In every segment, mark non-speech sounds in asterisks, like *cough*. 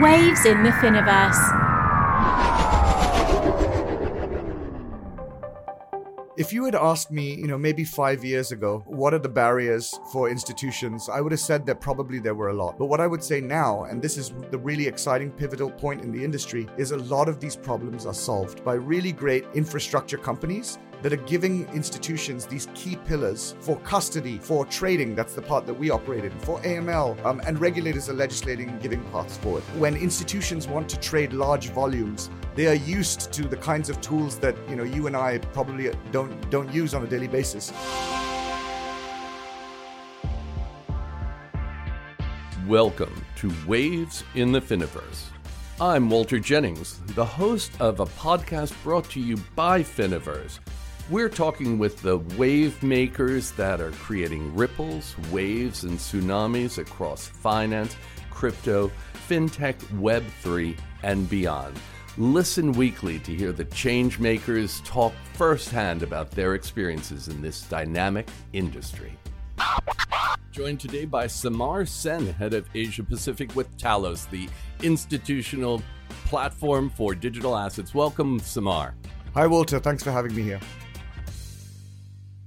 Waves in the Finoverse. If you had asked me, you know, maybe five years ago, what are the barriers for institutions, I would have said that probably there were a lot. But what I would say now, and this is the really exciting pivotal point in the industry, is a lot of these problems are solved by really great infrastructure companies that are giving institutions these key pillars for custody, for trading, that's the part that we operate in, for AML, um, and regulators are legislating and giving paths forward. When institutions want to trade large volumes, they are used to the kinds of tools that you know you and I probably don't don't use on a daily basis. Welcome to Waves in the Finoverse. I'm Walter Jennings, the host of a podcast brought to you by Finoverse we're talking with the wave makers that are creating ripples, waves, and tsunamis across finance, crypto, fintech, Web3, and beyond. Listen weekly to hear the change makers talk firsthand about their experiences in this dynamic industry. Joined today by Samar Sen, head of Asia Pacific with Talos, the institutional platform for digital assets. Welcome, Samar. Hi, Walter. Thanks for having me here.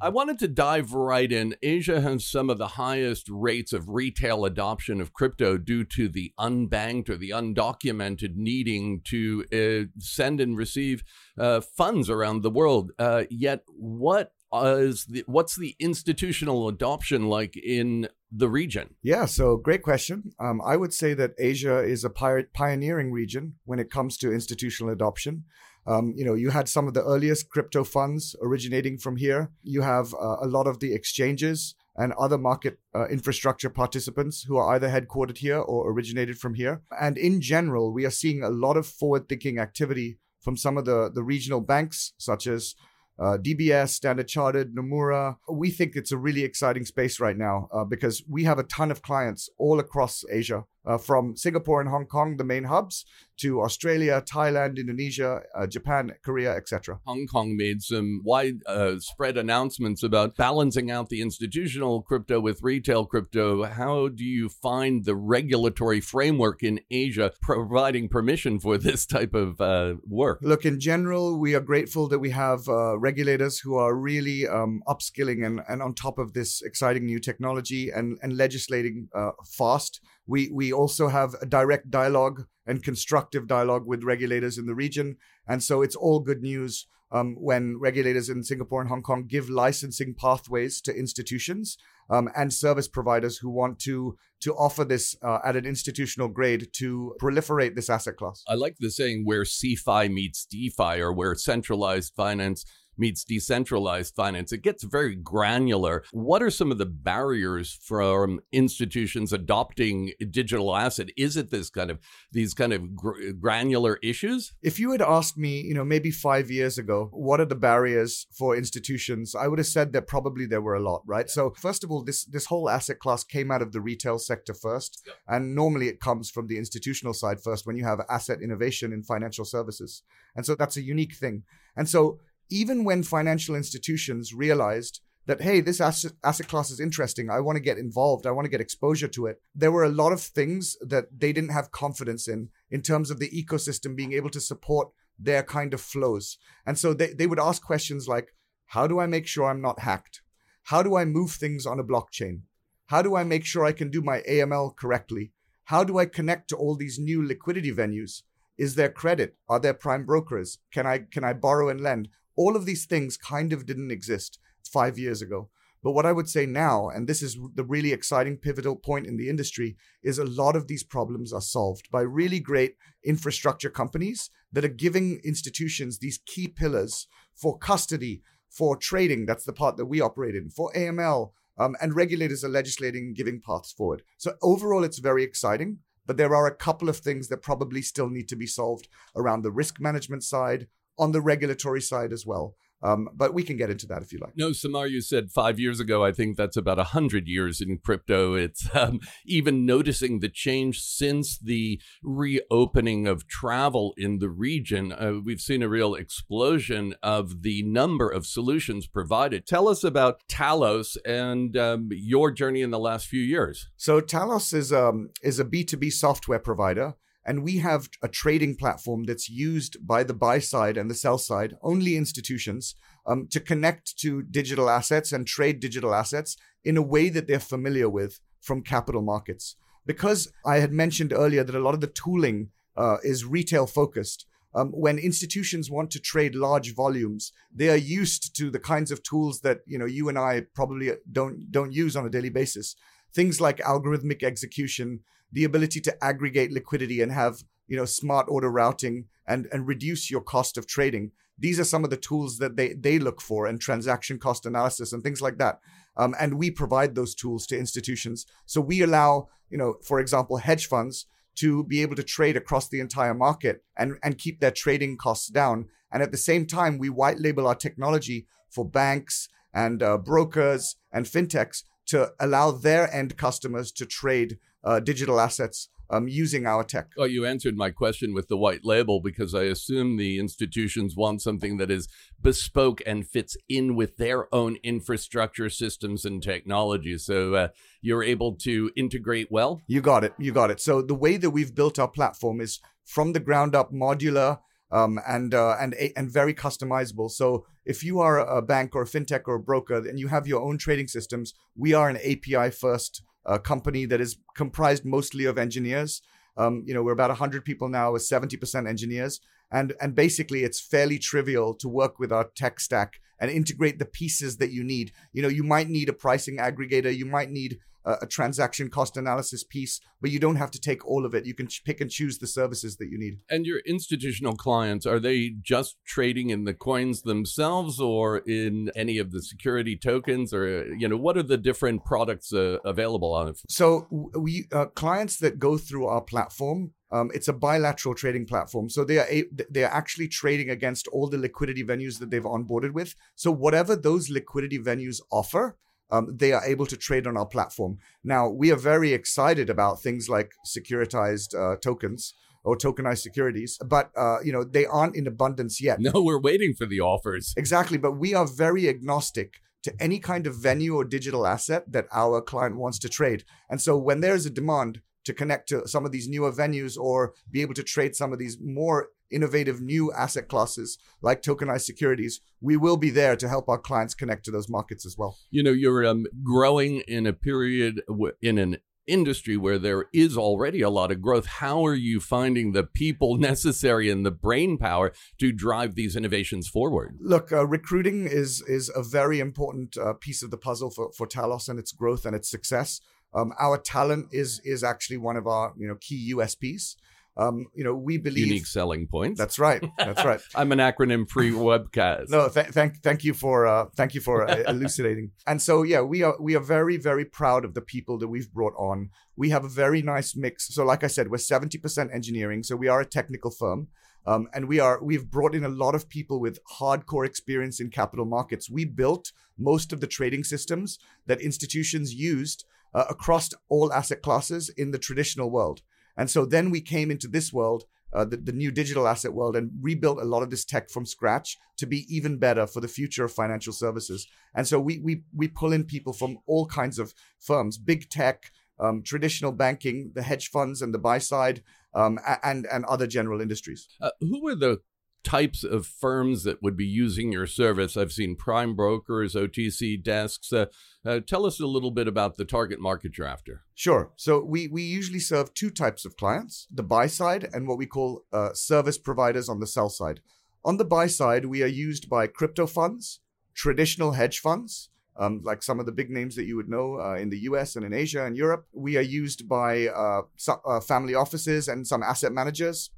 I wanted to dive right in. Asia has some of the highest rates of retail adoption of crypto due to the unbanked or the undocumented needing to uh, send and receive uh, funds around the world. Uh, yet, what is the, what's the institutional adoption like in the region? Yeah, so great question. Um, I would say that Asia is a pioneering region when it comes to institutional adoption. Um, you know, you had some of the earliest crypto funds originating from here. You have uh, a lot of the exchanges and other market uh, infrastructure participants who are either headquartered here or originated from here. And in general, we are seeing a lot of forward thinking activity from some of the, the regional banks, such as uh, DBS, Standard Chartered, Nomura. We think it's a really exciting space right now uh, because we have a ton of clients all across Asia uh, from Singapore and Hong Kong, the main hubs, to Australia, Thailand, Indonesia, uh, Japan, Korea, etc. Hong Kong made some widespread uh, announcements about balancing out the institutional crypto with retail crypto. How do you find the regulatory framework in Asia providing permission for this type of uh, work? Look, in general, we are grateful that we have uh, regulators who are really um, upskilling and, and on top of this exciting new technology and, and legislating uh, fast. We, we also have a direct dialogue and constructive dialogue with regulators in the region. And so it's all good news um, when regulators in Singapore and Hong Kong give licensing pathways to institutions um, and service providers who want to to offer this uh, at an institutional grade to proliferate this asset class. I like the saying where CeFi meets DeFi or where centralized finance meets decentralized finance. It gets very granular. What are some of the barriers from institutions adopting digital asset? Is it this kind of these kind of gr- granular issues? If you had asked me, you know, maybe 5 years ago, what are the barriers for institutions? I would have said that probably there were a lot, right? So, first of all, this this whole asset class came out of the retail sector first, and normally it comes from the institutional side first when you have asset innovation in financial services. And so that's a unique thing. And so even when financial institutions realized that, hey, this asset, asset class is interesting, I want to get involved, I want to get exposure to it, there were a lot of things that they didn't have confidence in, in terms of the ecosystem being able to support their kind of flows. And so they, they would ask questions like, how do I make sure I'm not hacked? How do I move things on a blockchain? How do I make sure I can do my AML correctly? How do I connect to all these new liquidity venues? Is there credit? Are there prime brokers? Can I can I borrow and lend? All of these things kind of didn't exist five years ago. But what I would say now, and this is the really exciting pivotal point in the industry, is a lot of these problems are solved by really great infrastructure companies that are giving institutions these key pillars for custody, for trading. That's the part that we operate in, for AML. Um, and regulators are legislating and giving paths forward. So overall, it's very exciting. But there are a couple of things that probably still need to be solved around the risk management side, on the regulatory side as well. Um, but we can get into that if you like. No, Samar, you said five years ago. I think that's about a hundred years in crypto. It's um, even noticing the change since the reopening of travel in the region. Uh, we've seen a real explosion of the number of solutions provided. Tell us about Talos and um, your journey in the last few years. So Talos is um, is a B two B software provider And we have a trading platform that's used by the buy side and the sell side, only institutions, um, to connect to digital assets and trade digital assets in a way that they're familiar with from capital markets. Because I had mentioned earlier that a lot of the tooling uh, is retail focused. Um, when institutions want to trade large volumes, they are used to the kinds of tools that you know you and I probably don't don't use on a daily basis. Things like algorithmic execution, the ability to aggregate liquidity and have you know smart order routing and and reduce your cost of trading. These are some of the tools that they they look for and transaction cost analysis and things like that. Um, and we provide those tools to institutions. So we allow you know, for example, hedge funds to be able to trade across the entire market and, and keep their trading costs down. And at the same time, we white label our technology for banks and uh, brokers and fintechs to allow their end customers to trade uh, digital assets um, using our tech. Well, you answered my question with the white label because I assume the institutions want something that is bespoke and fits in with their own infrastructure systems and technology. So uh, you're able to integrate well? You got it. You got it. So the way that we've built our platform is from the ground up modular. Um, and uh, and and very customizable. So if you are a bank or a fintech or a broker and you have your own trading systems, we are an API first a company that is comprised mostly of engineers. Um, you know, we're about 100 people now with 70% engineers. And, and basically, it's fairly trivial to work with our tech stack and integrate the pieces that you need. You know, you might need a pricing aggregator, you might need a, transaction cost analysis piece, but you don't have to take all of it. You can pick and choose the services that you need. And your institutional clients, are they just trading in the coins themselves or in any of the security tokens or, you know, what are the different products uh, available on it? So we uh, clients that go through our platform um, it's a bilateral trading platform, so they are a, they are actually trading against all the liquidity venues that they've onboarded with. So whatever those liquidity venues offer, um, they are able to trade on our platform. Now, we are very excited about things like securitized uh, tokens or tokenized securities, but uh, you know they aren't in abundance yet. No, we're waiting for the offers. Exactly, but we are very agnostic to any kind of venue or digital asset that our client wants to trade. And so when there is a demand to connect to some of these newer venues or be able to trade some of these more innovative new asset classes like tokenized securities, we will be there to help our clients connect to those markets as well. You know, you're um, growing in a period w- in an industry where there is already a lot of growth. How are you finding the people *laughs* necessary and the brain power to drive these innovations forward? Look, uh, recruiting is is a very important uh, piece of the puzzle for, for Talos and its growth and its success. Um, our talent is is actually one of our you know key USPs. Um, you know, we believe unique selling points. That's right. *laughs* That's right. I'm an acronym free webcast. no, th- thank thank you for uh, thank you for uh, *laughs* elucidating. And so yeah, we are we are very very proud of the people that we've brought on. We have a very nice mix. So like I said, we're 70% engineering, so we are a technical firm. Um, and we are we've brought in a lot of people with hardcore experience in capital markets. We built most of the trading systems that institutions used uh, across all asset classes in the traditional world. And so then we came into this world, uh, the, the new digital asset world, and rebuilt a lot of this tech from scratch to be even better for the future of financial services. And so we we we pull in people from all kinds of firms, big tech, um, traditional banking, the hedge funds, and the buy side, um, and and other general industries. Uh, who were the types of firms that would be using your service. I've seen prime brokers, OTC desks. Uh, uh, tell us a little bit about the target market you're after. Sure. So we, we usually serve two types of clients the buy side and what we call uh, service providers on the sell side. On the buy side, we are used by crypto funds, traditional hedge funds. Um, like some of the big names that you would know uh, in the US and in Asia and Europe. We are used by uh, uh, family offices and some asset managers.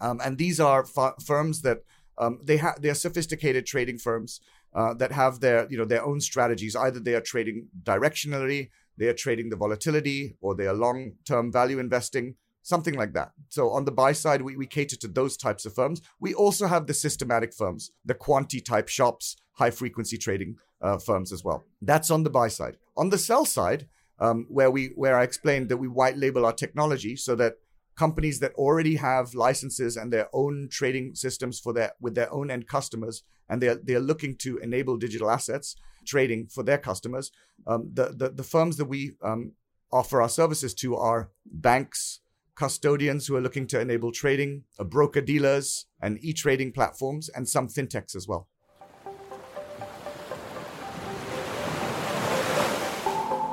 Um, and these are f- firms that um, they have they are sophisticated trading firms uh, that have their you know their own strategies. Either they are trading directionally, they are trading the volatility, or they are long term value investing, something like that. So on the buy side, we, we cater to those types of firms. We also have the systematic firms, the quanti type shops, high frequency trading uh, firms as well. That's on the buy side. On the sell side, um, where we where I explained that we white label our technology so that companies that already have licenses and their own trading systems for their with their own end customers and they're they're looking to enable digital assets trading for their customers um, the, the the firms that we um, offer our services to are banks custodians who are looking to enable trading, broker dealers, and e trading platforms, and some fintechs as well.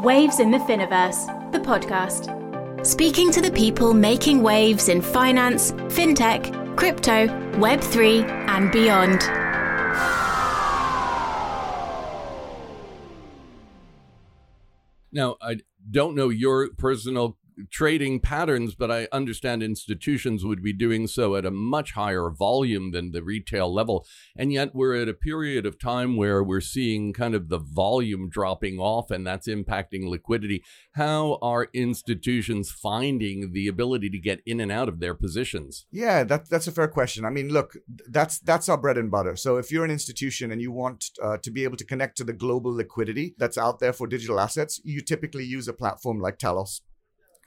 Waves in the Finoverse, the podcast. Speaking to the people making waves in finance, fintech, crypto, Web3, and beyond. Now, I don't know your personal trading patterns, but I understand institutions would be doing so at a much higher volume than the retail level. And yet we're at a period of time where we're seeing kind of the volume dropping off and that's impacting liquidity. How are institutions finding the ability to get in and out of their positions? Yeah, that, that's a fair question. I mean, look, that's that's our bread and butter. So if you're an institution and you want uh, to be able to connect to the global liquidity that's out there for digital assets, you typically use a platform like Talos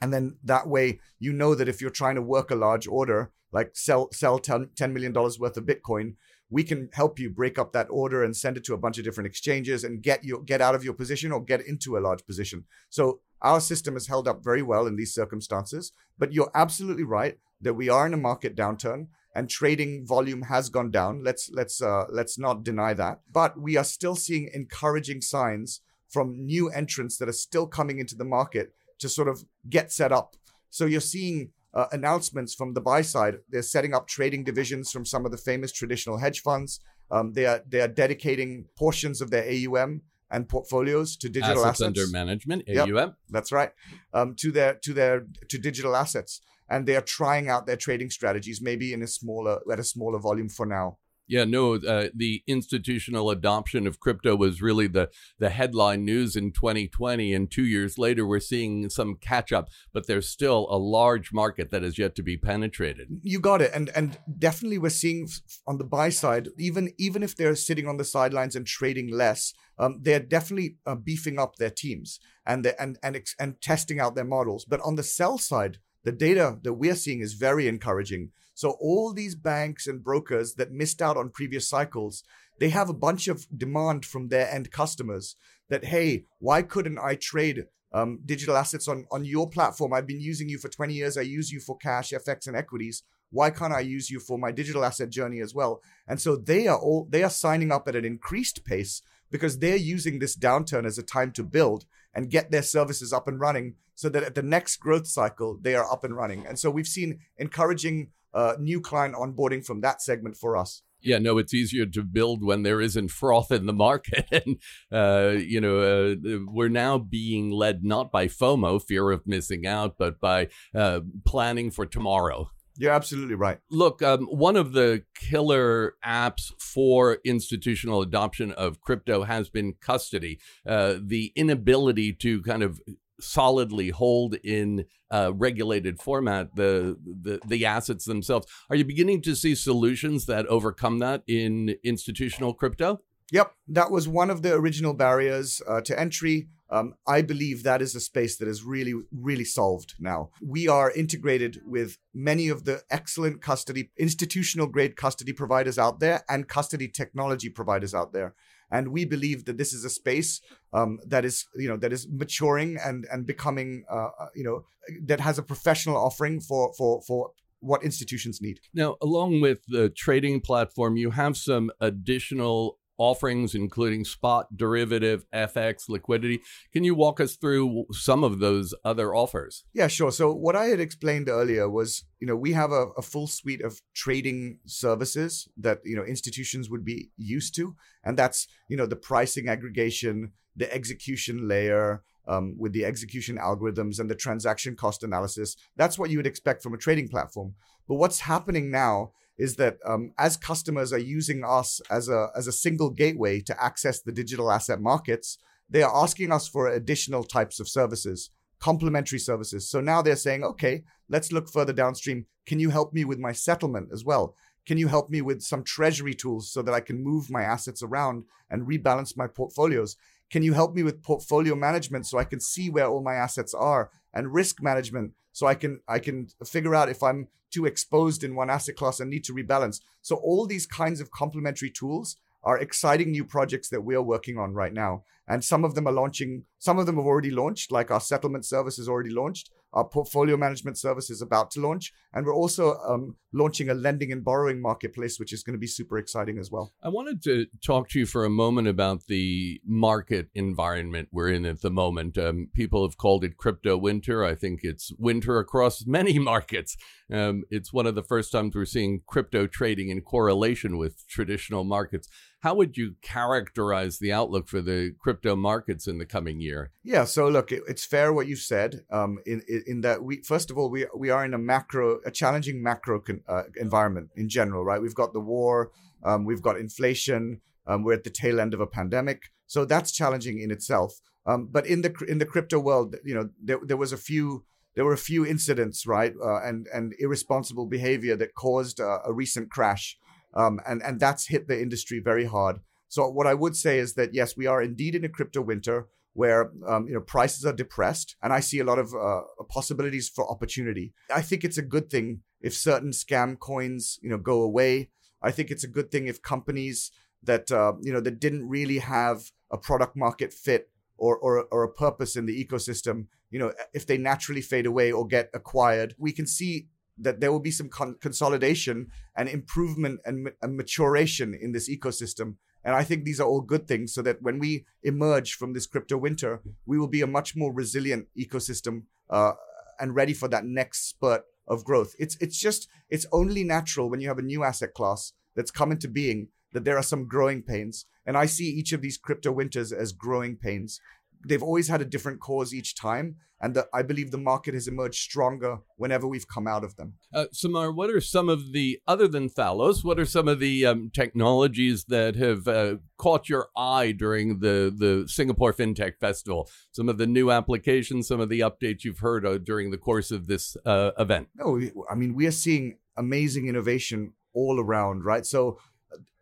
and then that way, you know that if you're trying to work a large order, like sell sell $10 million worth of Bitcoin, we can help you break up that order and send it to a bunch of different exchanges and get you get out of your position or get into a large position. So our system has held up very well in these circumstances. But you're absolutely right that we are in a market downturn and trading volume has gone down. Let's let's uh, let's not deny that. But we are still seeing encouraging signs from new entrants that are still coming into the market to sort of get set up. So you're seeing uh, announcements from the buy side. They're setting up trading divisions from some of the famous traditional hedge funds. Um, they are they are dedicating portions of their AUM and portfolios to digital assets, assets, under management AUM. Yep, that's right. Um, to their to their to digital assets, and they are trying out their trading strategies, maybe in a smaller at a smaller volume for now. Yeah, no, uh, the institutional adoption of crypto was really the, the headline news in 2020. And two years later, we're seeing some catch up, but there's still a large market that is yet to be penetrated. You got it. And and definitely we're seeing on the buy side, even, even if they're sitting on the sidelines and trading less, um, they're definitely uh, beefing up their teams and, the, and, and, and testing out their models. But on the sell side, the data that we're seeing is very encouraging. So all these banks and brokers that missed out on previous cycles, they have a bunch of demand from their end customers that, hey, why couldn't I trade um, digital assets on, on your platform? I've been using you for 20 years. I use you for cash, FX, and equities. Why can't I use you for my digital asset journey as well? And so they are all they are signing up at an increased pace because they're using this downturn as a time to build and get their services up and running so that at the next growth cycle they are up and running. And so we've seen encouraging uh, new client onboarding from that segment for us. Yeah, no, it's easier to build when there isn't froth in the market. *laughs* and, uh, you know, uh, we're now being led not by FOMO, fear of missing out, but by uh, planning for tomorrow. You're absolutely right. Look, um, one of the killer apps for institutional adoption of crypto has been custody. Uh, the inability to kind of solidly hold in uh, regulated format the, the the assets themselves. Are you beginning to see solutions that overcome that in institutional crypto? Yep, that was one of the original barriers uh, to entry. Um, I believe that is a space that is really, really solved now. We are integrated with many of the excellent custody, institutional grade custody providers out there and custody technology providers out there and we believe that this is a space um, that is you know that is maturing and and becoming uh, uh, you know that has a professional offering for for for what institutions need. Now, along with the trading platform, you have some additional offerings, including spot, derivative, FX, liquidity. Can you walk us through some of those other offers? Yeah, sure. So what I had explained earlier was, you know, we have a, a full suite of trading services that, you know, institutions would be used to. And that's, you know, the pricing aggregation, the execution layer, um, with the execution algorithms and the transaction cost analysis. That's what you would expect from a trading platform. But what's happening now is that um, as customers are using us as a as a single gateway to access the digital asset markets, they are asking us for additional types of services, complementary services. So now they're saying, okay, let's look further downstream. Can you help me with my settlement as well? Can you help me with some treasury tools so that I can move my assets around and rebalance my portfolios? Can you help me with portfolio management so I can see where all my assets are and risk management so I can I can figure out if I'm too exposed in one asset class and need to rebalance. So all these kinds of complementary tools are exciting new projects that we are working on right now. And some of them are launching, some of them have already launched, like our settlement service is already launched. Our portfolio management service is about to launch, and we're also um, launching a lending and borrowing marketplace, which is going to be super exciting as well. I wanted to talk to you for a moment about the market environment we're in at the moment. Um, people have called it crypto winter. I think it's winter across many *laughs* markets. Um, it's one of the first times we're seeing crypto trading in correlation with traditional markets. How would you characterize the outlook for the crypto markets in the coming year? Yeah, so look, it, it's fair what you've said. Um, in, in, in that we first of all we we are in a macro, a challenging macro con, uh, environment in general, right? We've got the war, um, we've got inflation, um, we're at the tail end of a pandemic, so that's challenging in itself. Um, but in the in the crypto world, you know, there, there was a few there were a few incidents, right, uh, and and irresponsible behavior that caused uh, a recent crash um, and and that's hit the industry very hard. So what I would say is that yes, we are indeed in a crypto winter where um, you know prices are depressed, and I see a lot of uh, possibilities for opportunity. I think it's a good thing if certain scam coins you know go away. I think it's a good thing if companies that uh, you know that didn't really have a product market fit or, or or a purpose in the ecosystem, you know, if they naturally fade away or get acquired, we can see that there will be some con- consolidation and improvement and, and maturation in this ecosystem. And I think these are all good things so that when we emerge from this crypto winter, we will be a much more resilient ecosystem uh, and ready for that next spurt of growth. It's it's just it's only natural when you have a new asset class that's come into being that there are some growing pains. And I see each of these crypto winters as growing pains they've always had a different cause each time and the, I believe the market has emerged stronger whenever we've come out of them. Uh, Samar, what are some of the other than Talos? What are some of the um, technologies that have uh, caught your eye during the the Singapore FinTech Festival? Some of the new applications, some of the updates you've heard uh, during the course of this uh, event. No, I mean we are seeing amazing innovation all around, right? So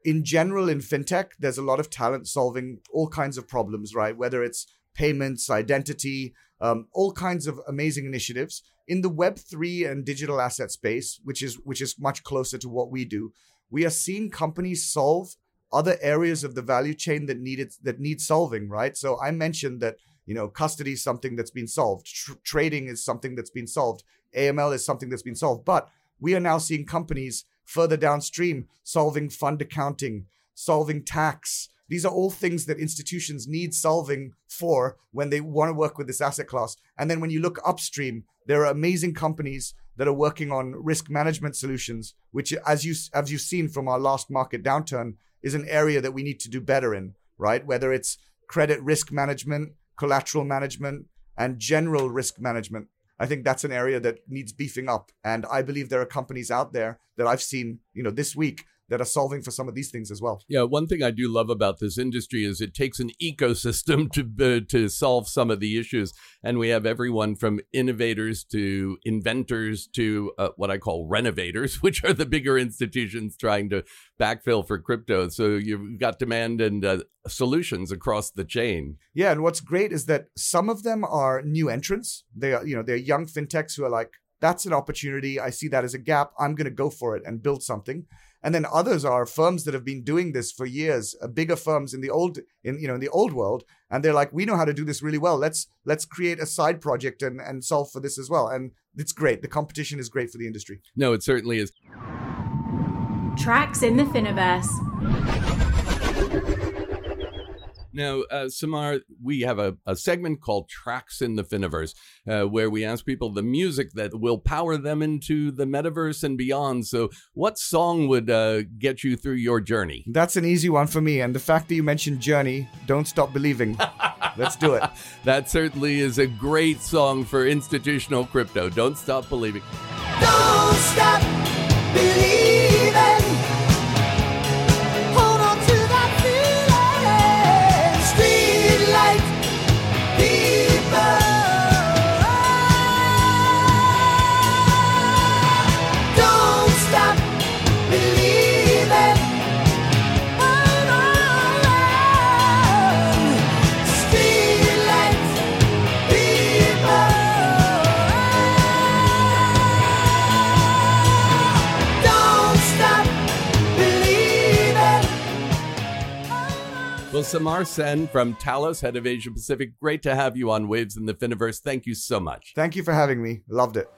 in general in fintech there's a lot of talent solving all kinds of problems right whether it's payments, identity, um, all kinds of amazing initiatives in the Web3 and digital asset space, which is which is much closer to what we do. We are seeing companies solve other areas of the value chain that needed that need solving, right? So I mentioned that you know custody is something that's been solved, Tr- trading is something that's been solved, AML is something that's been solved, but we are now seeing companies further downstream solving fund accounting, solving tax, these are all things that institutions need solving for when they want to work with this asset class. And then when you look upstream, there are amazing companies that are working on risk management solutions, which, as you as you've seen from our last market downturn, is an area that we need to do better in. Right, whether it's credit risk management, collateral management, and general risk management. I think that's an area that needs beefing up. And I believe there are companies out there that I've seen, you know, this week that are solving for some of these things as well. Yeah, one thing I do love about this industry is it takes an ecosystem *laughs* to uh, to solve some of the issues, and we have everyone from innovators to inventors to uh, what I call renovators, *laughs* which are the bigger institutions trying to backfill for crypto. So you've got demand and uh, solutions across the chain. Yeah, and what's great is that some of them are new entrants. They are, you know, they're young fintechs who are like, that's an opportunity. I see that as a gap. I'm going to go for it and build something. And then others are firms that have been doing this for years uh, bigger firms in the old in you know in the old world and they're like we know how to do this really well. Let's let's create a side project and and solve for this as well. And it's great. The competition is great for the industry. No it certainly is. Tracks in the Finoverse now, uh, Samar, we have a, a, segment called Tracks in the Finoverse, uh, where we ask people the music that will power them into the metaverse and beyond. So, what song would uh, get you through your journey? That's an easy one for me. And the fact that you mentioned Journey, Don't Stop Believing. *laughs* Let's do it. that certainly is a great song for institutional crypto. Don't stop believing. Don't stop believing. Samar Sen from Talos, head of Asia Pacific, great to have you on Waves in the Finoverse. Thank you so much. Thank you for having me. Loved it.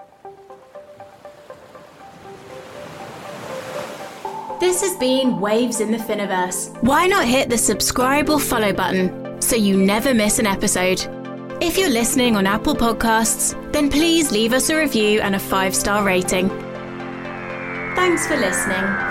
This has been Waves in the Finoverse. Why not hit the subscribe or follow button so you never miss an episode? If you're listening on Apple Podcasts, then please leave us a review and a five star rating. Thanks for listening.